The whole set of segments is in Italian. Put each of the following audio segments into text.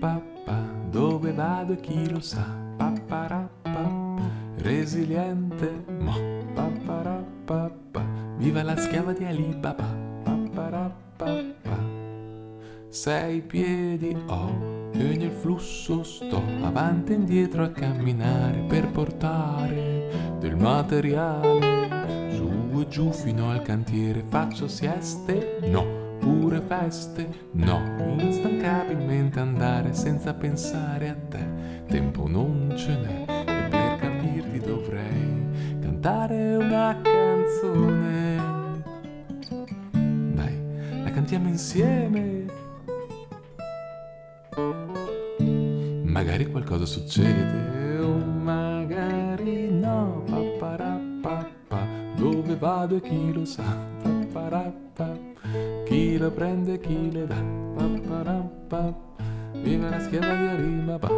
vado e chi lo sa. Paparappa, resiliente, mo. Paparappa, viva la schiava di Alibaba. Paparappa, sei piedi ho e nel flusso sto avanti e indietro a camminare per portare del materiale su e giù fino al cantiere. Faccio sieste? No pure feste, no, instancabilmente andare senza pensare a te, tempo non ce n'è e per capirti dovrei cantare una canzone. Dai, la cantiamo insieme. Magari qualcosa succede. O magari no, paparappa, dove vado e chi lo sa, paparappa chi lo prende chi le dà. Pa, pa, pa, Viva la schiava di Arima. Pa,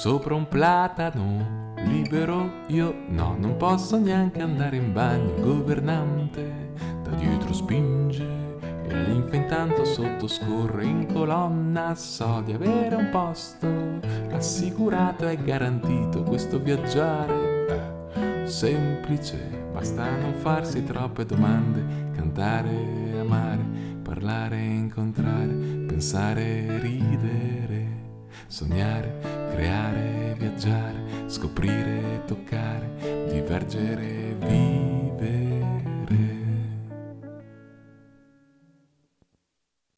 sopra un platano libero io no non posso neanche andare in bagno il governante da dietro spinge e l'infa intanto sotto scorre in colonna so di avere un posto assicurato e garantito. Questo viaggiare è semplice basta non farsi troppe domande cantare amare parlare incontrare pensare ridere sognare creare, viaggiare, scoprire, toccare, divergere, vivere